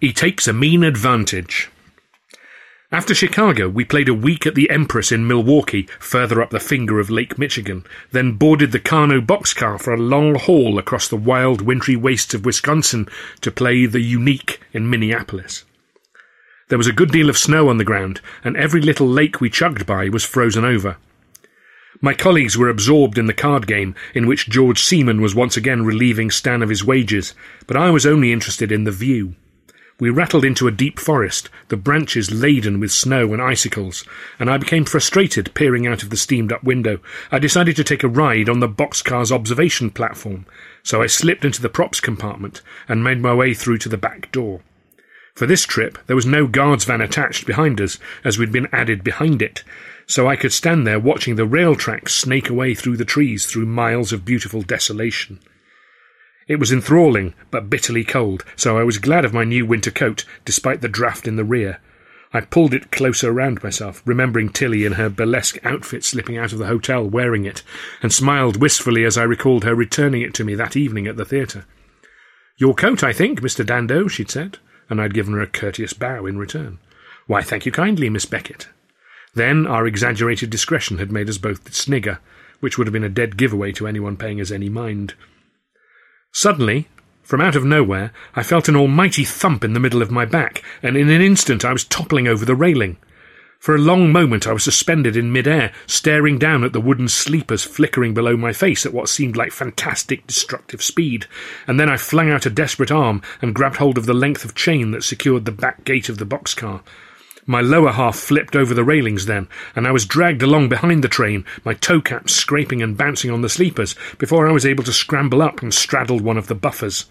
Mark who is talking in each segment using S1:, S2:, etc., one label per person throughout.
S1: He Takes a Mean Advantage. After Chicago, we played a week at the Empress in Milwaukee, further up the finger of Lake Michigan, then boarded the Karno boxcar for a long haul across the wild, wintry wastes of Wisconsin to play the Unique in Minneapolis. There was a good deal of snow on the ground, and every little lake we chugged by was frozen over. My colleagues were absorbed in the card game, in which George Seaman was once again relieving Stan of his wages, but I was only interested in the view. We rattled into a deep forest, the branches laden with snow and icicles, and I became frustrated peering out of the steamed up window. I decided to take a ride on the boxcar's observation platform, so I slipped into the props compartment and made my way through to the back door. For this trip, there was no guards van attached behind us, as we'd been added behind it, so I could stand there watching the rail tracks snake away through the trees through miles of beautiful desolation. It was enthralling, but bitterly cold, so I was glad of my new winter coat, despite the draught in the rear. I pulled it closer round myself, remembering Tilly in her burlesque outfit slipping out of the hotel wearing it, and smiled wistfully as I recalled her returning it to me that evening at the theatre. Your coat, I think, Mr. Dando, she'd said, and I'd given her a courteous bow in return. Why, thank you kindly, Miss Beckett. Then our exaggerated discretion had made us both snigger, which would have been a dead giveaway to anyone paying us any mind. Suddenly, from out of nowhere, I felt an almighty thump in the middle of my back, and in an instant I was toppling over the railing. For a long moment I was suspended in mid-air, staring down at the wooden sleepers flickering below my face at what seemed like fantastic destructive speed, and then I flung out a desperate arm and grabbed hold of the length of chain that secured the back gate of the boxcar. My lower half flipped over the railings then, and I was dragged along behind the train, my toe caps scraping and bouncing on the sleepers, before I was able to scramble up and straddle one of the buffers.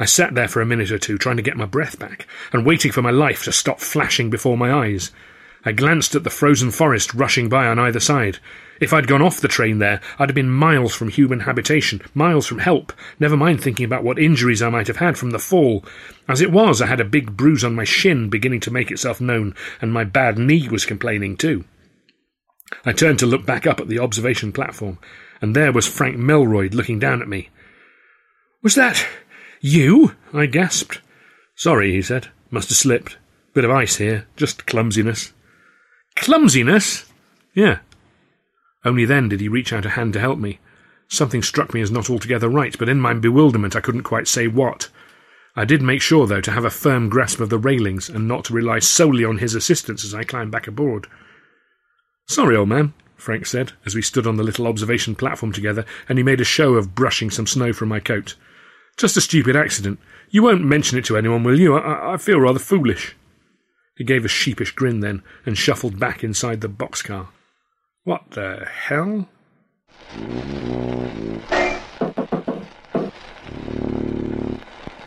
S1: I sat there for a minute or two, trying to get my breath back, and waiting for my life to stop flashing before my eyes. I glanced at the frozen forest rushing by on either side. If I'd gone off the train there, I'd have been miles from human habitation, miles from help, never mind thinking about what injuries I might have had from the fall. As it was, I had a big bruise on my shin beginning to make itself known, and my bad knee was complaining too. I turned to look back up at the observation platform, and there was Frank Melroyd looking down at me. Was that you? I gasped. Sorry, he said. Must have slipped. Bit of ice here, just clumsiness. Clumsiness? Yeah. Only then did he reach out a hand to help me. Something struck me as not altogether right, but in my bewilderment I couldn't quite say what. I did make sure, though, to have a firm grasp of the railings and not to rely solely on his assistance as I climbed back aboard. Sorry, old man, Frank said, as we stood on the little observation platform together, and he made a show of brushing some snow from my coat. Just a stupid accident. You won't mention it to anyone, will you? I, I feel rather foolish. He gave a sheepish grin then, and shuffled back inside the boxcar. What the hell?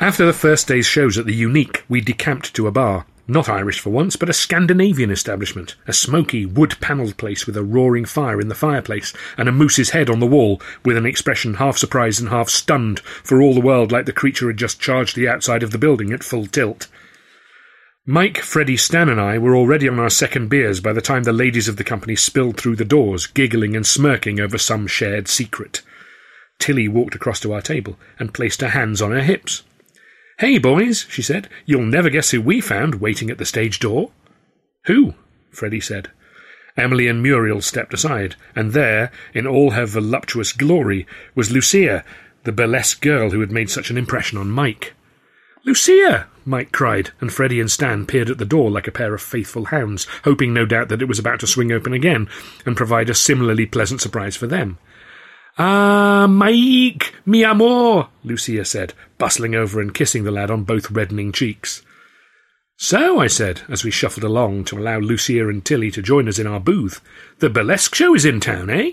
S1: After the first day's shows at the Unique, we decamped to a bar. Not Irish for once, but a Scandinavian establishment. A smoky, wood panelled place with a roaring fire in the fireplace, and a moose's head on the wall, with an expression half surprised and half stunned, for all the world like the creature had just charged the outside of the building at full tilt. Mike, Freddie, Stan, and I were already on our second beers by the time the ladies of the company spilled through the doors, giggling and smirking over some shared secret. Tilly walked across to our table and placed her hands on her hips. Hey, boys, she said, you'll never guess who we found waiting at the stage door. Who? Freddie said. Emily and Muriel stepped aside, and there, in all her voluptuous glory, was Lucia, the burlesque girl who had made such an impression on Mike. Lucia! Mike cried, and Freddie and Stan peered at the door like a pair of faithful hounds, hoping no doubt that it was about to swing open again and provide a similarly pleasant surprise for them. Ah, Mike, mi amor, Lucia said, bustling over and kissing the lad on both reddening cheeks. So, I said, as we shuffled along to allow Lucia and Tilly to join us in our booth, the burlesque show is in town, eh?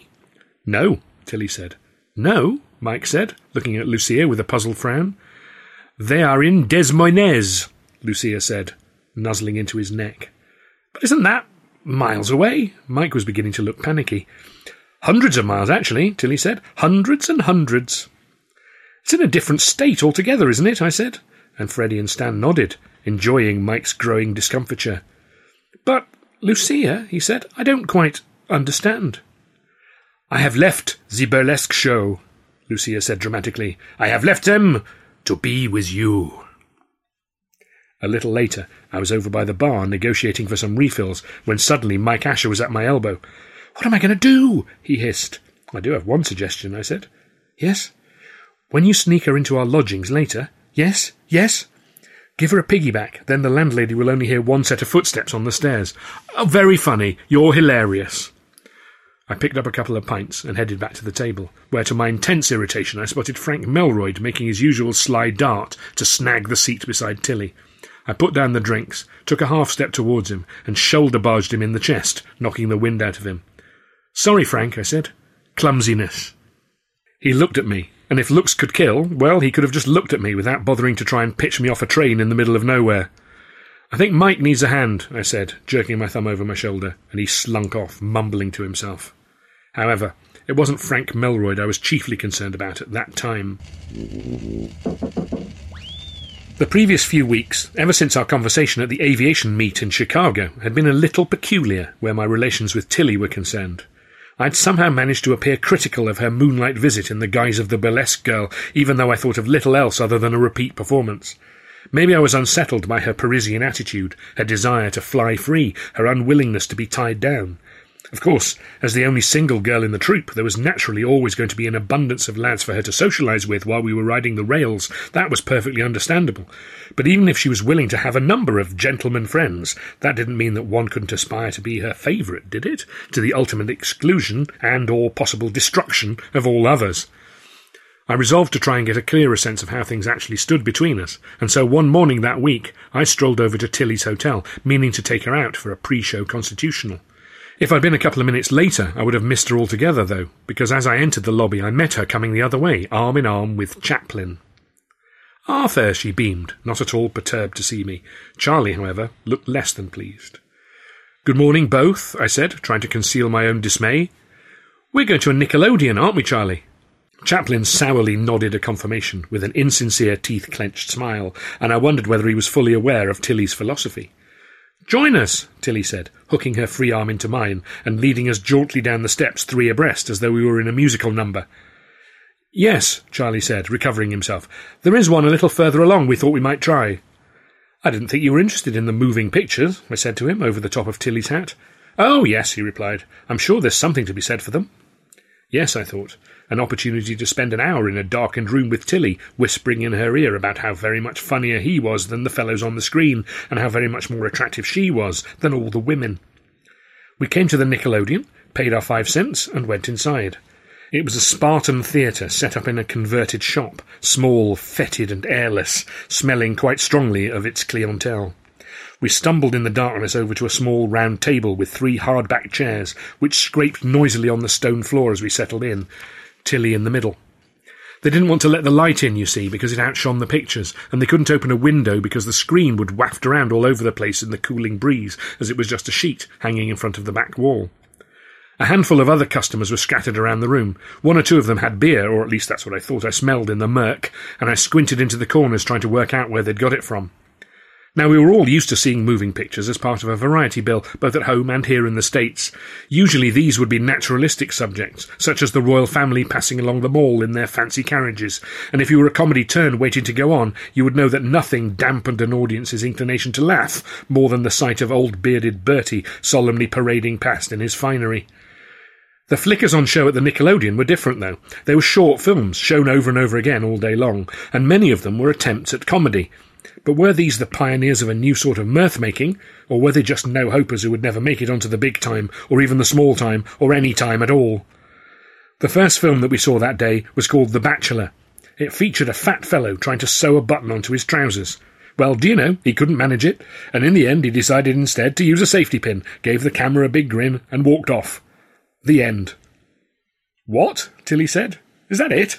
S1: No, Tilly said. No, Mike said, looking at Lucia with a puzzled frown. They are in Des Moines, Lucia said, nuzzling into his neck. But isn't that miles away? Mike was beginning to look panicky. Hundreds of miles, actually, Tilly said. Hundreds and hundreds. It's in a different state altogether, isn't it? I said, and Freddie and Stan nodded, enjoying Mike's growing discomfiture. But, Lucia, he said, I don't quite understand. I have left the burlesque show, Lucia said dramatically. I have left them to be with you. A little later, I was over by the bar negotiating for some refills when suddenly Mike Asher was at my elbow. What am I going to do? he hissed. I do have one suggestion, I said. Yes? When you sneak her into our lodgings later. Yes? Yes? Give her a piggyback, then the landlady will only hear one set of footsteps on the stairs. Oh, very funny. You're hilarious. I picked up a couple of pints and headed back to the table, where to my intense irritation I spotted Frank Melroyd making his usual sly dart to snag the seat beside Tilly. I put down the drinks, took a half step towards him, and shoulder barged him in the chest, knocking the wind out of him. Sorry, Frank, I said. Clumsiness. He looked at me, and if looks could kill, well, he could have just looked at me without bothering to try and pitch me off a train in the middle of nowhere. I think Mike needs a hand, I said, jerking my thumb over my shoulder, and he slunk off, mumbling to himself. However, it wasn't Frank Melroyd I was chiefly concerned about at that time. The previous few weeks, ever since our conversation at the aviation meet in Chicago, had been a little peculiar where my relations with Tilly were concerned. I'd somehow managed to appear critical of her moonlight visit in the guise of the burlesque girl, even though I thought of little else other than a repeat performance. Maybe I was unsettled by her Parisian attitude, her desire to fly free, her unwillingness to be tied down. Of course, as the only single girl in the troupe, there was naturally always going to be an abundance of lads for her to socialise with while we were riding the rails. That was perfectly understandable. But even if she was willing to have a number of gentlemen friends, that didn't mean that one couldn't aspire to be her favourite, did it? To the ultimate exclusion and or possible destruction of all others. I resolved to try and get a clearer sense of how things actually stood between us, and so one morning that week I strolled over to Tilly's hotel, meaning to take her out for a pre-show constitutional. If I'd been a couple of minutes later, I would have missed her altogether, though, because as I entered the lobby, I met her coming the other way, arm in arm with Chaplin. Arthur, she beamed, not at all perturbed to see me. Charlie, however, looked less than pleased. Good morning, both, I said, trying to conceal my own dismay. We're going to a Nickelodeon, aren't we, Charlie? Chaplin sourly nodded a confirmation, with an insincere, teeth clenched smile, and I wondered whether he was fully aware of Tilly's philosophy. Join us, Tilly said, hooking her free arm into mine and leading us jauntily down the steps three abreast as though we were in a musical number. Yes, Charlie said, recovering himself. There is one a little further along we thought we might try. I didn't think you were interested in the moving pictures, I said to him over the top of Tilly's hat. Oh, yes, he replied. I'm sure there's something to be said for them. Yes, I thought an opportunity to spend an hour in a darkened room with Tilly, whispering in her ear about how very much funnier he was than the fellows on the screen, and how very much more attractive she was than all the women. We came to the Nickelodeon, paid our five cents, and went inside. It was a Spartan theatre set up in a converted shop, small, fetid, and airless, smelling quite strongly of its clientele. We stumbled in the darkness over to a small round table with three hard-backed chairs, which scraped noisily on the stone floor as we settled in, Tilly in the middle. They didn't want to let the light in, you see, because it outshone the pictures, and they couldn't open a window because the screen would waft around all over the place in the cooling breeze, as it was just a sheet hanging in front of the back wall. A handful of other customers were scattered around the room. One or two of them had beer, or at least that's what I thought I smelled in the murk, and I squinted into the corners trying to work out where they'd got it from. Now, we were all used to seeing moving pictures as part of a variety bill, both at home and here in the States. Usually these would be naturalistic subjects, such as the royal family passing along the mall in their fancy carriages, and if you were a comedy turn waiting to go on, you would know that nothing dampened an audience's inclination to laugh more than the sight of old bearded Bertie solemnly parading past in his finery. The flickers on show at the Nickelodeon were different, though. They were short films, shown over and over again all day long, and many of them were attempts at comedy, but were these the pioneers of a new sort of mirth making, or were they just no hopers who would never make it onto the big time, or even the small time, or any time at all? The first film that we saw that day was called The Bachelor. It featured a fat fellow trying to sew a button onto his trousers. Well, do you know, he couldn't manage it, and in the end he decided instead to use a safety pin, gave the camera a big grin, and walked off. The end. What? Tilly said. Is that it?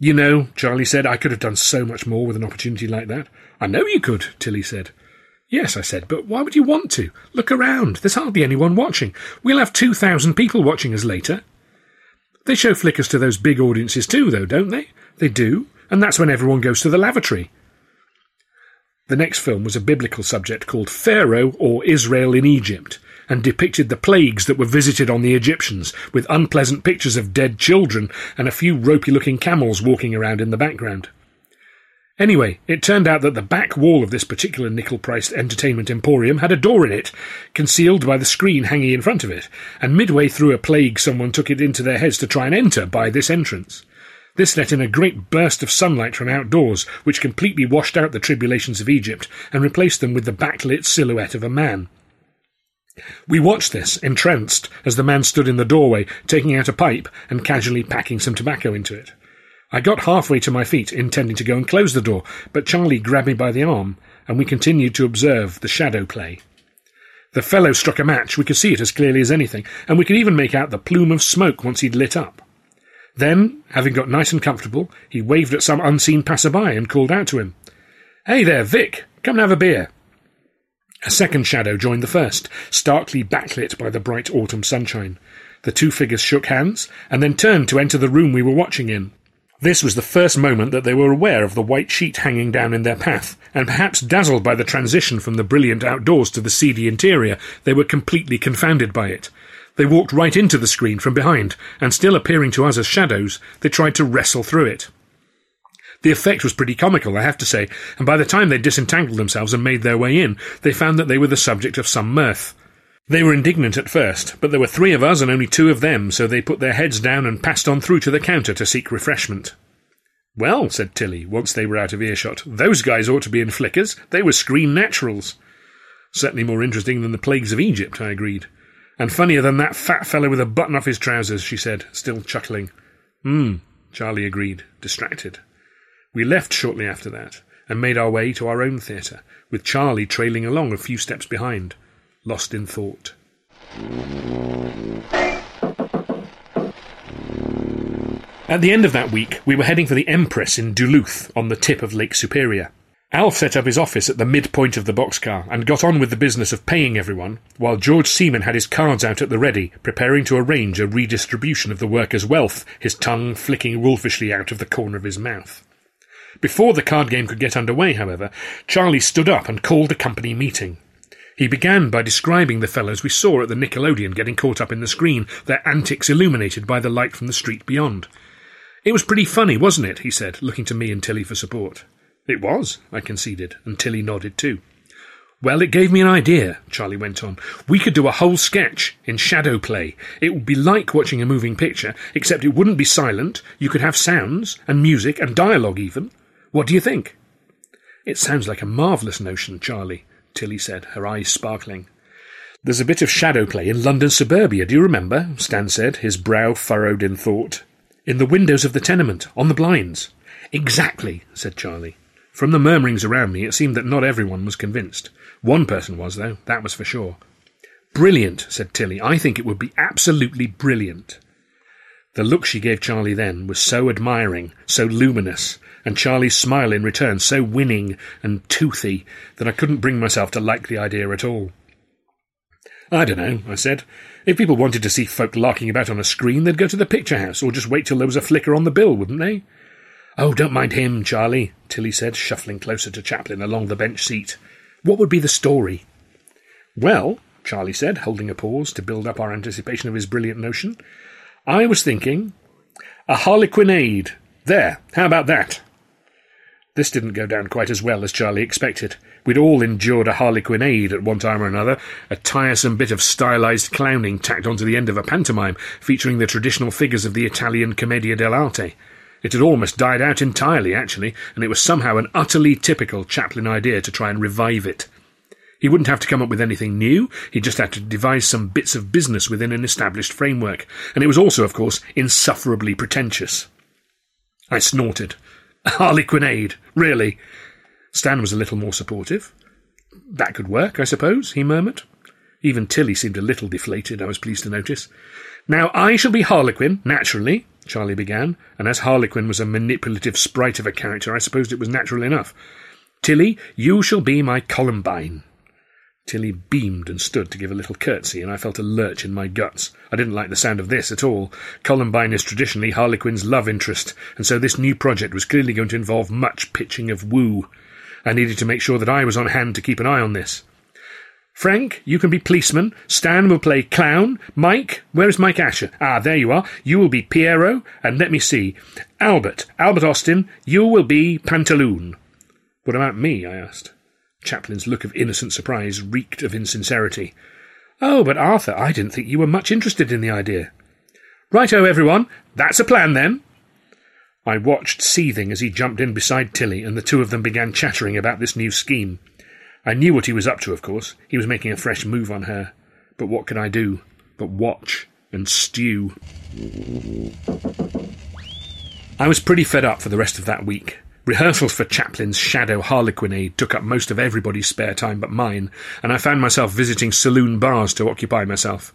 S1: You know, Charlie said, I could have done so much more with an opportunity like that. I know you could, Tilly said. Yes, I said, but why would you want to? Look around. There's hardly anyone watching. We'll have 2,000 people watching us later. They show flickers to those big audiences too, though, don't they? They do, and that's when everyone goes to the lavatory. The next film was a biblical subject called Pharaoh or Israel in Egypt, and depicted the plagues that were visited on the Egyptians, with unpleasant pictures of dead children and a few ropey looking camels walking around in the background. Anyway, it turned out that the back wall of this particular nickel priced entertainment emporium had a door in it, concealed by the screen hanging in front of it, and midway through a plague someone took it into their heads to try and enter by this entrance. This let in a great burst of sunlight from outdoors, which completely washed out the tribulations of Egypt and replaced them with the backlit silhouette of a man. We watched this, entranced, as the man stood in the doorway, taking out a pipe and casually packing some tobacco into it. I got halfway to my feet, intending to go and close the door, but Charlie grabbed me by the arm, and we continued to observe the shadow play. The fellow struck a match, we could see it as clearly as anything, and we could even make out the plume of smoke once he'd lit up. Then, having got nice and comfortable, he waved at some unseen passerby and called out to him, Hey there, Vic, come and have a beer. A second shadow joined the first, starkly backlit by the bright autumn sunshine. The two figures shook hands, and then turned to enter the room we were watching in. This was the first moment that they were aware of the white sheet hanging down in their path, and perhaps dazzled by the transition from the brilliant outdoors to the seedy interior, they were completely confounded by it. They walked right into the screen from behind, and still appearing to us as shadows, they tried to wrestle through it. The effect was pretty comical, I have to say, and by the time they disentangled themselves and made their way in, they found that they were the subject of some mirth. They were indignant at first, but there were three of us and only two of them, so they put their heads down and passed on through to the counter to seek refreshment. Well, said Tilly, once they were out of earshot, those guys ought to be in flickers. They were screen naturals. Certainly more interesting than the plagues of Egypt, I agreed. And funnier than that fat fellow with a button off his trousers, she said, still chuckling. Hmm, Charlie agreed, distracted. We left shortly after that, and made our way to our own theatre, with Charlie trailing along a few steps behind lost in thought. At the end of that week, we were heading for the Empress in Duluth on the tip of Lake Superior. Alf set up his office at the midpoint of the boxcar and got on with the business of paying everyone, while George Seaman had his cards out at the ready, preparing to arrange a redistribution of the workers' wealth, his tongue flicking wolfishly out of the corner of his mouth. Before the card game could get under way, however, Charlie stood up and called a company meeting. He began by describing the fellows we saw at the Nickelodeon getting caught up in the screen, their antics illuminated by the light from the street beyond. It was pretty funny, wasn't it? he said, looking to me and Tilly for support. It was, I conceded, and Tilly nodded too. Well, it gave me an idea, Charlie went on. We could do a whole sketch in shadow play. It would be like watching a moving picture, except it wouldn't be silent. You could have sounds, and music, and dialogue even. What do you think? It sounds like a marvellous notion, Charlie, Tilly said, her eyes sparkling. There's a bit of shadow play in London suburbia, do you remember? Stan said, his brow furrowed in thought. In the windows of the tenement, on the blinds. Exactly, said Charlie. From the murmurings around me, it seemed that not everyone was convinced. One person was, though, that was for sure. Brilliant, said Tilly. I think it would be absolutely brilliant. The look she gave Charlie then was so admiring, so luminous, and Charlie's smile in return so winning and toothy that I couldn't bring myself to like the idea at all. I don't know, I said. If people wanted to see folk larking about on a screen, they'd go to the picture house, or just wait till there was a flicker on the bill, wouldn't they? Oh, don't mind him, Charlie, Tilly said, shuffling closer to Chaplin along the bench seat. What would be the story? Well, Charlie said, holding a pause to build up our anticipation of his brilliant notion, I was thinking a harlequinade. There, how about that? This didn't go down quite as well as Charlie expected. We'd all endured a harlequinade at one time or another, a tiresome bit of stylized clowning tacked onto the end of a pantomime, featuring the traditional figures of the Italian commedia dell'arte. It had almost died out entirely, actually, and it was somehow an utterly typical Chaplin idea to try and revive it. He wouldn't have to come up with anything new, he'd just had to devise some bits of business within an established framework, and it was also, of course, insufferably pretentious. I snorted. Harlequinade, really? Stan was a little more supportive. That could work, I suppose, he murmured. Even Tilly seemed a little deflated, I was pleased to notice. Now I shall be Harlequin, naturally, Charlie began, and as Harlequin was a manipulative sprite of a character, I supposed it was natural enough. Tilly, you shall be my Columbine. Tilly beamed and stood to give a little curtsy, and I felt a lurch in my guts. I didn't like the sound of this at all. Columbine is traditionally Harlequin's love interest, and so this new project was clearly going to involve much pitching of woo. I needed to make sure that I was on hand to keep an eye on this. Frank, you can be policeman. Stan will play clown. Mike, where is Mike Asher? Ah, there you are. You will be Pierrot, and let me see. Albert, Albert Austin, you will be Pantaloon. What about me? I asked. Chaplin's look of innocent surprise reeked of insincerity. Oh, but Arthur, I didn't think you were much interested in the idea. Righto, everyone. That's a plan, then. I watched seething as he jumped in beside Tilly, and the two of them began chattering about this new scheme. I knew what he was up to, of course. He was making a fresh move on her. But what could I do but watch and stew? I was pretty fed up for the rest of that week. Rehearsals for Chaplin's Shadow Harlequinade took up most of everybody's spare time but mine, and I found myself visiting saloon bars to occupy myself.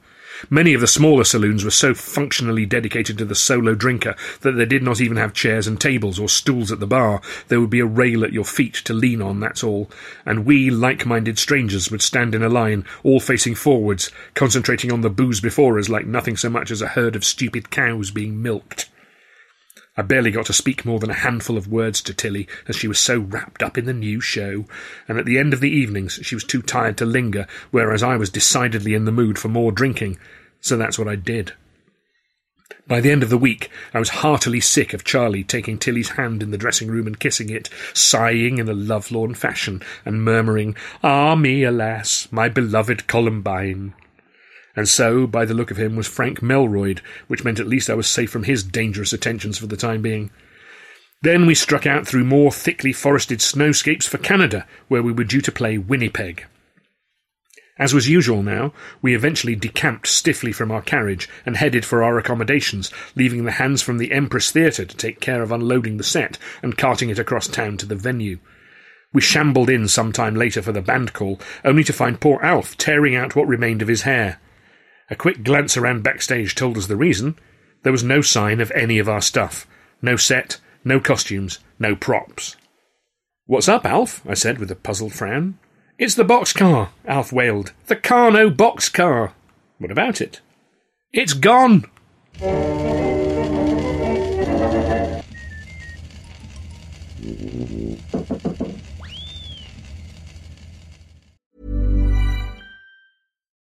S1: Many of the smaller saloons were so functionally dedicated to the solo drinker that they did not even have chairs and tables or stools at the bar. There would be a rail at your feet to lean on, that's all. And we, like minded strangers, would stand in a line, all facing forwards, concentrating on the booze before us like nothing so much as a herd of stupid cows being milked. I barely got to speak more than a handful of words to Tilly, as she was so wrapped up in the new show, and at the end of the evenings she was too tired to linger, whereas I was decidedly in the mood for more drinking, so that's what I did. By the end of the week, I was heartily sick of Charlie taking Tilly's hand in the dressing room and kissing it, sighing in a lovelorn fashion, and murmuring, Ah me, alas, my beloved Columbine and so, by the look of him, was Frank Melroyd, which meant at least I was safe from his dangerous attentions for the time being. Then we struck out through more thickly forested snowscapes for Canada, where we were due to play Winnipeg. As was usual now, we eventually decamped stiffly from our carriage and headed for our accommodations, leaving the hands from the Empress Theatre to take care of unloading the set and carting it across town to the venue. We shambled in some time later for the band call, only to find poor Alf tearing out what remained of his hair. A quick glance around backstage told us the reason. There was no sign of any of our stuff. No set, no costumes, no props. What's up, Alf? I said with a puzzled frown. It's the boxcar, Alf wailed. The Karno boxcar. What about it? It's gone!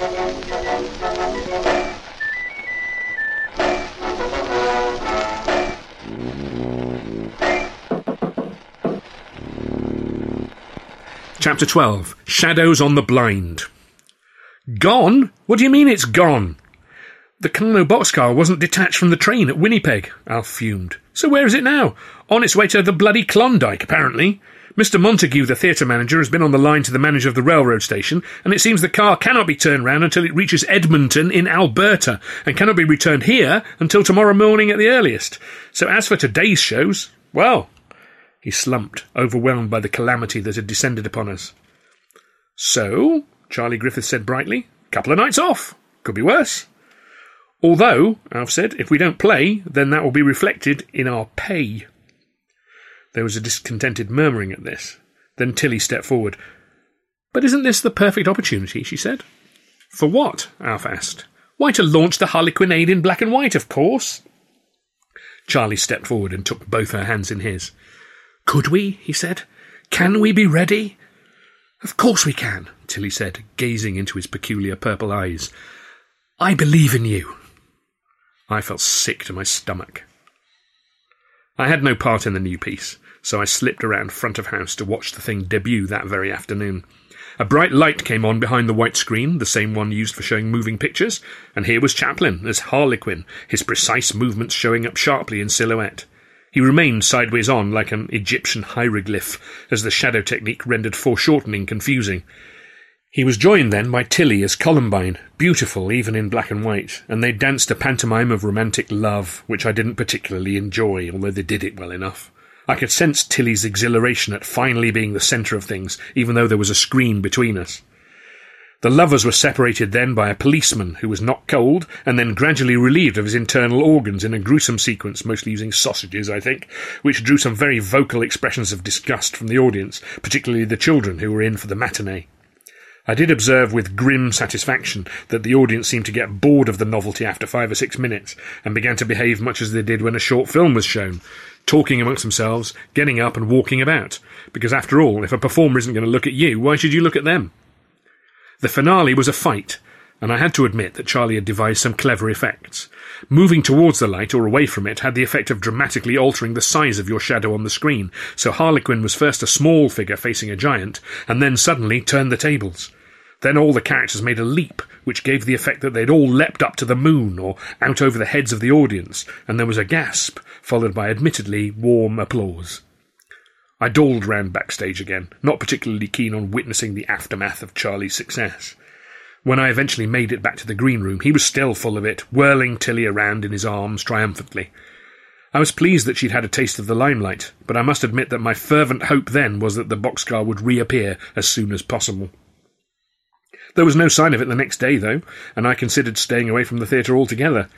S1: Chapter 12 Shadows on the Blind. Gone? What do you mean it's gone? The Karno boxcar wasn't detached from the train at Winnipeg, Alf fumed. So where is it now? On its way to the bloody Klondike, apparently. Mr. Montague, the theatre manager, has been on the line to the manager of the railroad station, and it seems the car cannot be turned round until it reaches Edmonton in Alberta, and cannot be returned here until tomorrow morning at the earliest. So as for today's shows, well, he slumped, overwhelmed by the calamity that had descended upon us. So, Charlie Griffith said brightly, couple of nights off. Could be worse. Although, Alf said, if we don't play, then that will be reflected in our pay. There was a discontented murmuring at this. Then Tilly stepped forward. But isn't this the perfect opportunity? she said. For what? Alf asked. Why, to launch the Harlequinade in black and white, of course. Charlie stepped forward and took both her hands in his. Could we? he said. Can we be ready? Of course we can, Tilly said, gazing into his peculiar purple eyes. I believe in you. I felt sick to my stomach. I had no part in the new piece, so I slipped around front of house to watch the thing debut that very afternoon. A bright light came on behind the white screen, the same one used for showing moving pictures, and here was Chaplin as Harlequin, his precise movements showing up sharply in silhouette. He remained sideways on like an Egyptian hieroglyph, as the shadow technique rendered foreshortening confusing. He was joined then by Tilly as Columbine, beautiful even in black and white, and they danced a pantomime of romantic love, which I didn't particularly enjoy, although they did it well enough. I could sense Tilly's exhilaration at finally being the centre of things, even though there was a screen between us. The lovers were separated then by a policeman who was knocked cold and then gradually relieved of his internal organs in a gruesome sequence, mostly using sausages, I think, which drew some very vocal expressions of disgust from the audience, particularly the children who were in for the matinee. I did observe with grim satisfaction that the audience seemed to get bored of the novelty after five or six minutes and began to behave much as they did when a short film was shown, talking amongst themselves, getting up and walking about. Because after all, if a performer isn't going to look at you, why should you look at them? The finale was a fight, and I had to admit that Charlie had devised some clever effects. Moving towards the light or away from it had the effect of dramatically altering the size of your shadow on the screen, so Harlequin was first a small figure facing a giant, and then suddenly turned the tables. Then all the characters made a leap, which gave the effect that they'd all leapt up to the moon or out over the heads of the audience, and there was a gasp, followed by admittedly warm applause. I dawdled round backstage again, not particularly keen on witnessing the aftermath of Charlie's success. When I eventually made it back to the green room, he was still full of it, whirling Tilly around in his arms triumphantly. I was pleased that she'd had a taste of the limelight, but I must admit that my fervent hope then was that the boxcar would reappear as soon as possible. There was no sign of it the next day, though, and I considered staying away from the theatre altogether.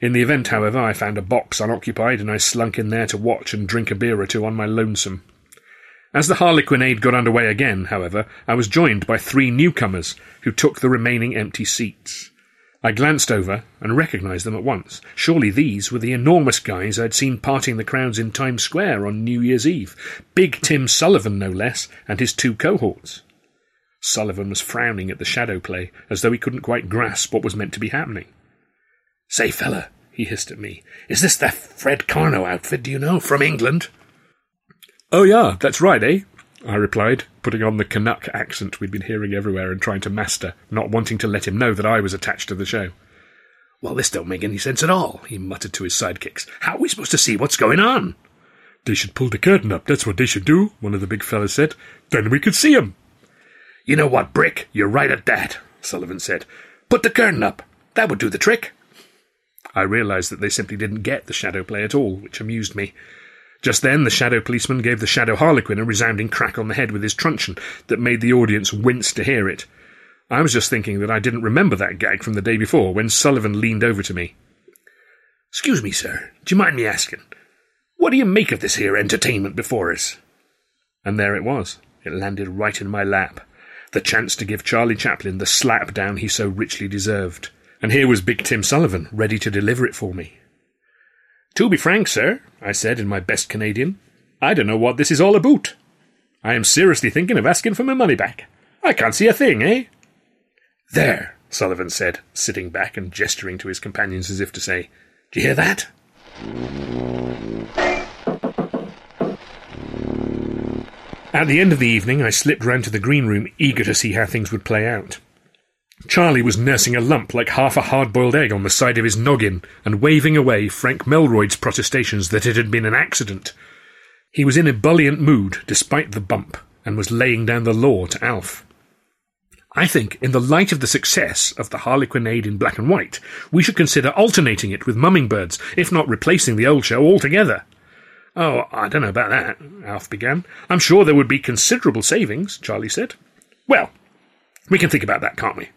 S1: In the event, however, I found a box unoccupied, and I slunk in there to watch and drink a beer or two on my lonesome. As the Harlequinade got under way again, however, I was joined by three newcomers who took the remaining empty seats. I glanced over and recognized them at once. Surely these were the enormous guys I'd seen parting the crowds in Times Square on New Year's Eve. Big Tim Sullivan, no less, and his two cohorts. Sullivan was frowning at the shadow play, as though he couldn't quite grasp what was meant to be happening. Say, fella, he hissed at me, is this that Fred Karno outfit, do you know, from England? Oh, yeah, that's right, eh? I replied, putting on the Canuck accent we'd been hearing everywhere and trying to master, not wanting to let him know that I was attached to the show. Well, this don't make any sense at all, he muttered to his sidekicks. How are we supposed to see what's going on? They should pull the curtain up, that's what they should do, one of the big fellows said. Then we could see 'em. You know what, Brick? You're right at that, Sullivan said. Put the curtain up. That would do the trick. I realized that they simply didn't get the shadow play at all, which amused me. Just then, the shadow policeman gave the shadow harlequin a resounding crack on the head with his truncheon that made the audience wince to hear it. I was just thinking that I didn't remember that gag from the day before when Sullivan leaned over to me. Excuse me, sir, do you mind me asking, what do you make of this here entertainment before us? And there it was. It landed right in my lap. The chance to give Charlie Chaplin the slap down he so richly deserved. And here was Big Tim Sullivan, ready to deliver it for me. To be frank, sir, I said in my best Canadian, I don't know what this is all about. I am seriously thinking of asking for my money back. I can't see a thing, eh? There, Sullivan said, sitting back and gesturing to his companions as if to say, Do you hear that? At the end of the evening, I slipped round to the green room, eager to see how things would play out. Charlie was nursing a lump like half a hard boiled egg on the side of his noggin and waving away Frank Melroyd's protestations that it had been an accident. He was in ebullient mood despite the bump, and was laying down the law to Alf. I think, in the light of the success of the Harlequinade in black and white, we should consider alternating it with Mumming Birds, if not replacing the old show altogether. Oh, I don't know about that, Alf began. I'm sure there would be considerable savings, Charlie said. Well, we can think about that, can't we?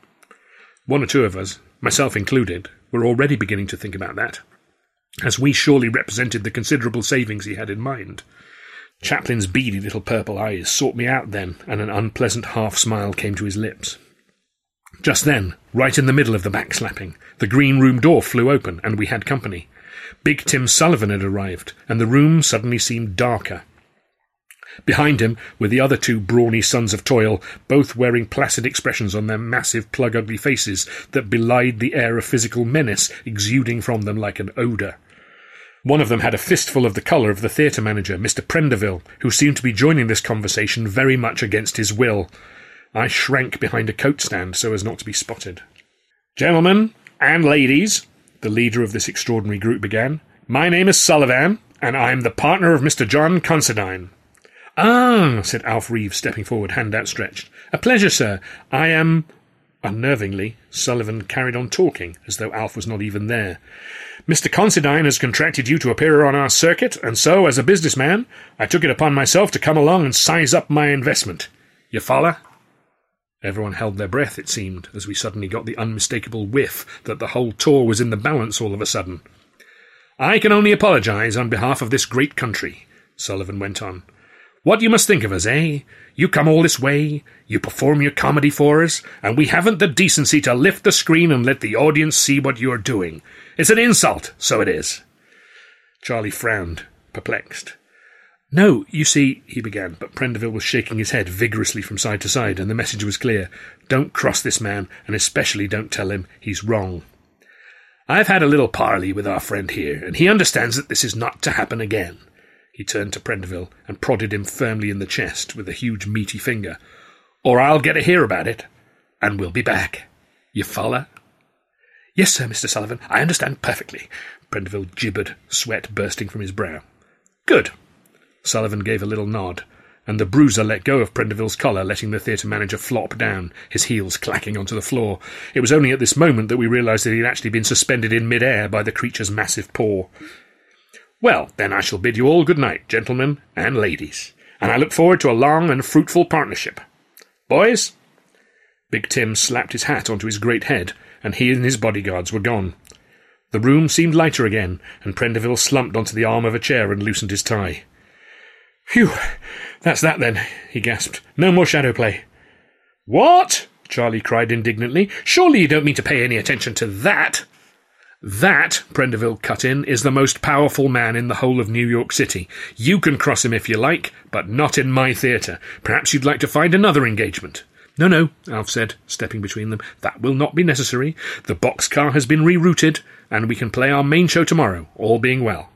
S1: One or two of us, myself included, were already beginning to think about that, as we surely represented the considerable savings he had in mind. Chaplin's beady little purple eyes sought me out then, and an unpleasant half smile came to his lips. Just then, right in the middle of the backslapping, the green room door flew open, and we had company. Big Tim Sullivan had arrived, and the room suddenly seemed darker. Behind him were the other two brawny sons of toil, both wearing placid expressions on their massive, plug ugly faces that belied the air of physical menace exuding from them like an odour. One of them had a fistful of the colour of the theatre manager, Mr. Prendeville, who seemed to be joining this conversation very much against his will. I shrank behind a coat stand so as not to be spotted. Gentlemen and ladies, the leader of this extraordinary group began, my name is Sullivan, and I am the partner of Mr. John Considine. Ah, said Alf Reeves, stepping forward, hand outstretched. A pleasure, sir. I am. Unnervingly, Sullivan carried on talking, as though Alf was not even there. Mr. Considine has contracted you to appear on our circuit, and so, as a businessman, I took it upon myself to come along and size up my investment. You follow? Everyone held their breath, it seemed, as we suddenly got the unmistakable whiff that the whole tour was in the balance all of a sudden. I can only apologize on behalf of this great country, Sullivan went on. What you must think of us, eh? You come all this way, you perform your comedy for us, and we haven't the decency to lift the screen and let the audience see what you're doing. It's an insult, so it is. Charlie frowned, perplexed. No, you see, he began, but Prendeville was shaking his head vigorously from side to side, and the message was clear. Don't cross this man, and especially don't tell him he's wrong. I've had a little parley with our friend here, and he understands that this is not to happen again. He turned to Prendeville and prodded him firmly in the chest with a huge meaty finger. Or I'll get a hear about it, and we'll be back. You follow? Yes, sir, Mr. Sullivan. I understand perfectly. Prendeville gibbered, sweat bursting from his brow. Good. Sullivan gave a little nod, and the bruiser let go of Prendeville's collar, letting the theatre manager flop down, his heels clacking onto the floor. It was only at this moment that we realised that he had actually been suspended in mid-air by the creature's massive paw. Well, then I shall bid you all good night, gentlemen and ladies, and I look forward to a long and fruitful partnership. Boys? Big Tim slapped his hat onto his great head and he and his bodyguards were gone. The room seemed lighter again, and Prendeville slumped onto the arm of a chair and loosened his tie. Phew, that's that then, he gasped. No more shadow play. What? Charlie cried indignantly. Surely you don't mean to pay any attention to that? That, Prendeville cut in, is the most powerful man in the whole of New York City. You can cross him if you like, but not in my theatre. Perhaps you'd like to find another engagement. No, no, Alf said, stepping between them. That will not be necessary. The boxcar has been rerouted, and we can play our main show tomorrow, all being well.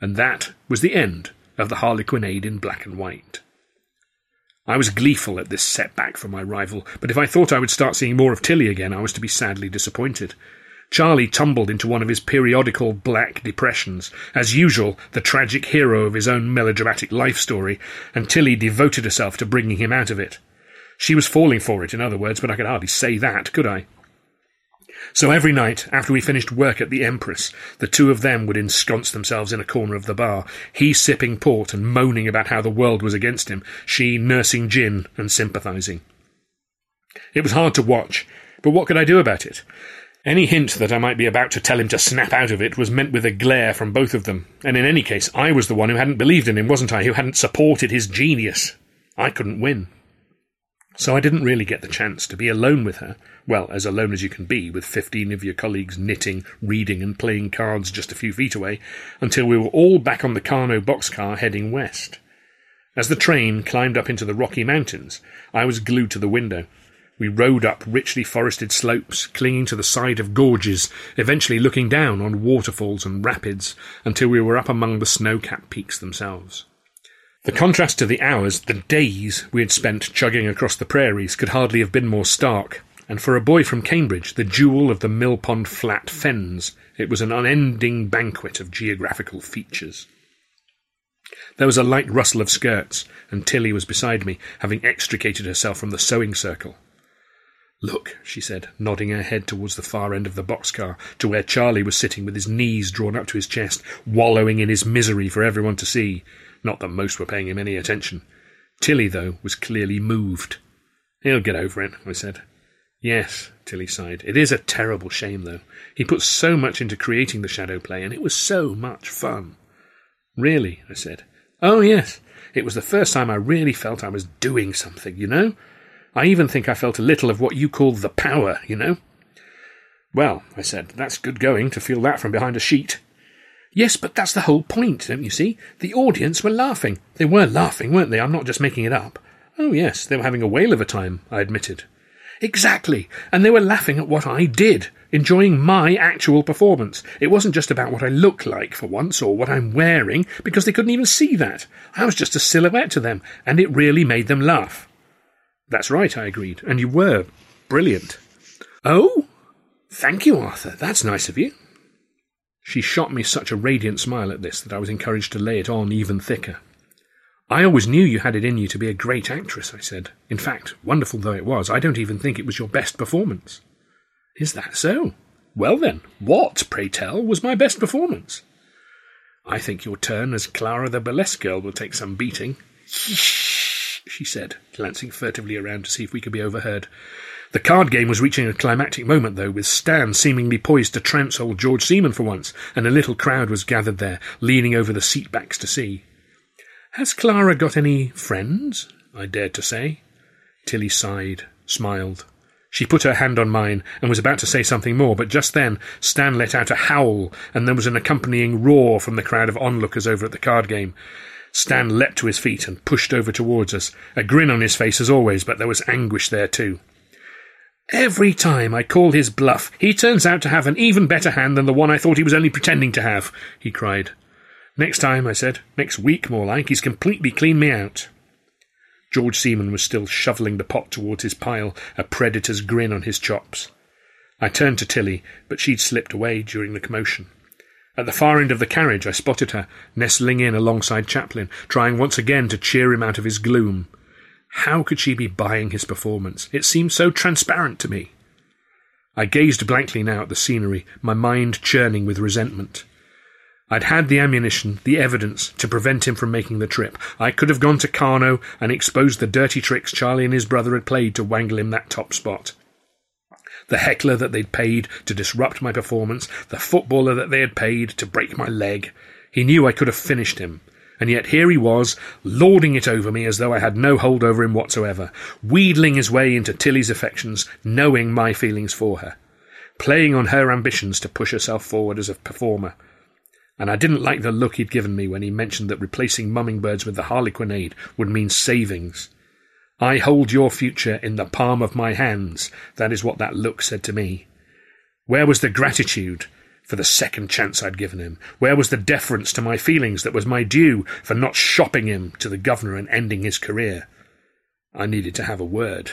S1: And that was the end of the Harlequinade in black and white. I was gleeful at this setback for my rival, but if I thought I would start seeing more of Tilly again, I was to be sadly disappointed. Charlie tumbled into one of his periodical black depressions, as usual, the tragic hero of his own melodramatic life story, and Tilly devoted herself to bringing him out of it. She was falling for it, in other words, but I could hardly say that, could I? So every night, after we finished work at the Empress, the two of them would ensconce themselves in a corner of the bar, he sipping port and moaning about how the world was against him, she nursing gin and sympathising. It was hard to watch, but what could I do about it? Any hint that I might be about to tell him to snap out of it was met with a glare from both of them, and in any case, I was the one who hadn't believed in him, wasn't I, who hadn't supported his genius. I couldn't win. So I didn't really get the chance to be alone with her, well, as alone as you can be, with fifteen of your colleagues knitting, reading, and playing cards just a few feet away, until we were all back on the Karno boxcar heading west. As the train climbed up into the Rocky Mountains, I was glued to the window. We rode up richly forested slopes, clinging to the side of gorges, eventually looking down on waterfalls and rapids, until we were up among the snow capped peaks themselves. The contrast to the hours, the days, we had spent chugging across the prairies could hardly have been more stark, and for a boy from Cambridge, the jewel of the Mill Pond Flat Fens, it was an unending banquet of geographical features. There was a light rustle of skirts, and Tilly was beside me, having extricated herself from the sewing circle. Look, she said, nodding her head towards the far end of the boxcar, to where Charlie was sitting with his knees drawn up to his chest, wallowing in his misery for everyone to see. Not that most were paying him any attention. Tilly, though, was clearly moved. He'll get over it, I said. Yes, Tilly sighed. It is a terrible shame, though. He put so much into creating the shadow play, and it was so much fun. Really, I said. Oh, yes. It was the first time I really felt I was doing something, you know? I even think I felt a little of what you call the power, you know? Well, I said, that's good going to feel that from behind a sheet. Yes, but that's the whole point, don't you see? The audience were laughing. They were laughing, weren't they? I'm not just making it up. Oh, yes, they were having a whale of a time, I admitted. Exactly, and they were laughing at what I did, enjoying my actual performance. It wasn't just about what I look like for once, or what I'm wearing, because they couldn't even see that. I was just a silhouette to them, and it really made them laugh. That's right, I agreed, and you were brilliant. Oh? Thank you, Arthur. That's nice of you. She shot me such a radiant smile at this that I was encouraged to lay it on even thicker. I always knew you had it in you to be a great actress, I said. In fact, wonderful though it was, I don't even think it was your best performance. Is that so? Well then, what, pray tell, was my best performance? I think your turn as Clara the burlesque girl will take some beating. She said, glancing furtively around to see if we could be overheard. The card game was reaching a climactic moment, though, with Stan seemingly poised to trounce old George Seaman for once, and a little crowd was gathered there, leaning over the seat backs to see. Has Clara got any friends? I dared to say. Tilly sighed, smiled. She put her hand on mine and was about to say something more, but just then Stan let out a howl, and there was an accompanying roar from the crowd of onlookers over at the card game. Stan leapt to his feet and pushed over towards us, a grin on his face as always, but there was anguish there too. Every time I call his bluff, he turns out to have an even better hand than the one I thought he was only pretending to have, he cried. Next time, I said. Next week, more like. He's completely cleaned me out. George Seaman was still shovelling the pot towards his pile, a predator's grin on his chops. I turned to Tilly, but she'd slipped away during the commotion. At the far end of the carriage, I spotted her, nestling in alongside Chaplin, trying once again to cheer him out of his gloom. How could she be buying his performance? It seemed so transparent to me. I gazed blankly now at the scenery, my mind churning with resentment. I'd had the ammunition, the evidence, to prevent him from making the trip. I could have gone to Karno and exposed the dirty tricks Charlie and his brother had played to wangle him that top spot. The heckler that they'd paid to disrupt my performance, the footballer that they had paid to break my leg. He knew I could have finished him. And yet here he was, lording it over me as though I had no hold over him whatsoever, wheedling his way into Tilly's affections, knowing my feelings for her, playing on her ambitions to push herself forward as a performer and I didn't like the look he'd given me when he mentioned that replacing Mumming Birds with the Harlequinade would mean savings. I hold your future in the palm of my hands, that is what that look said to me. Where was the gratitude for the second chance I'd given him? Where was the deference to my feelings that was my due for not shopping him to the governor and ending his career? I needed to have a word.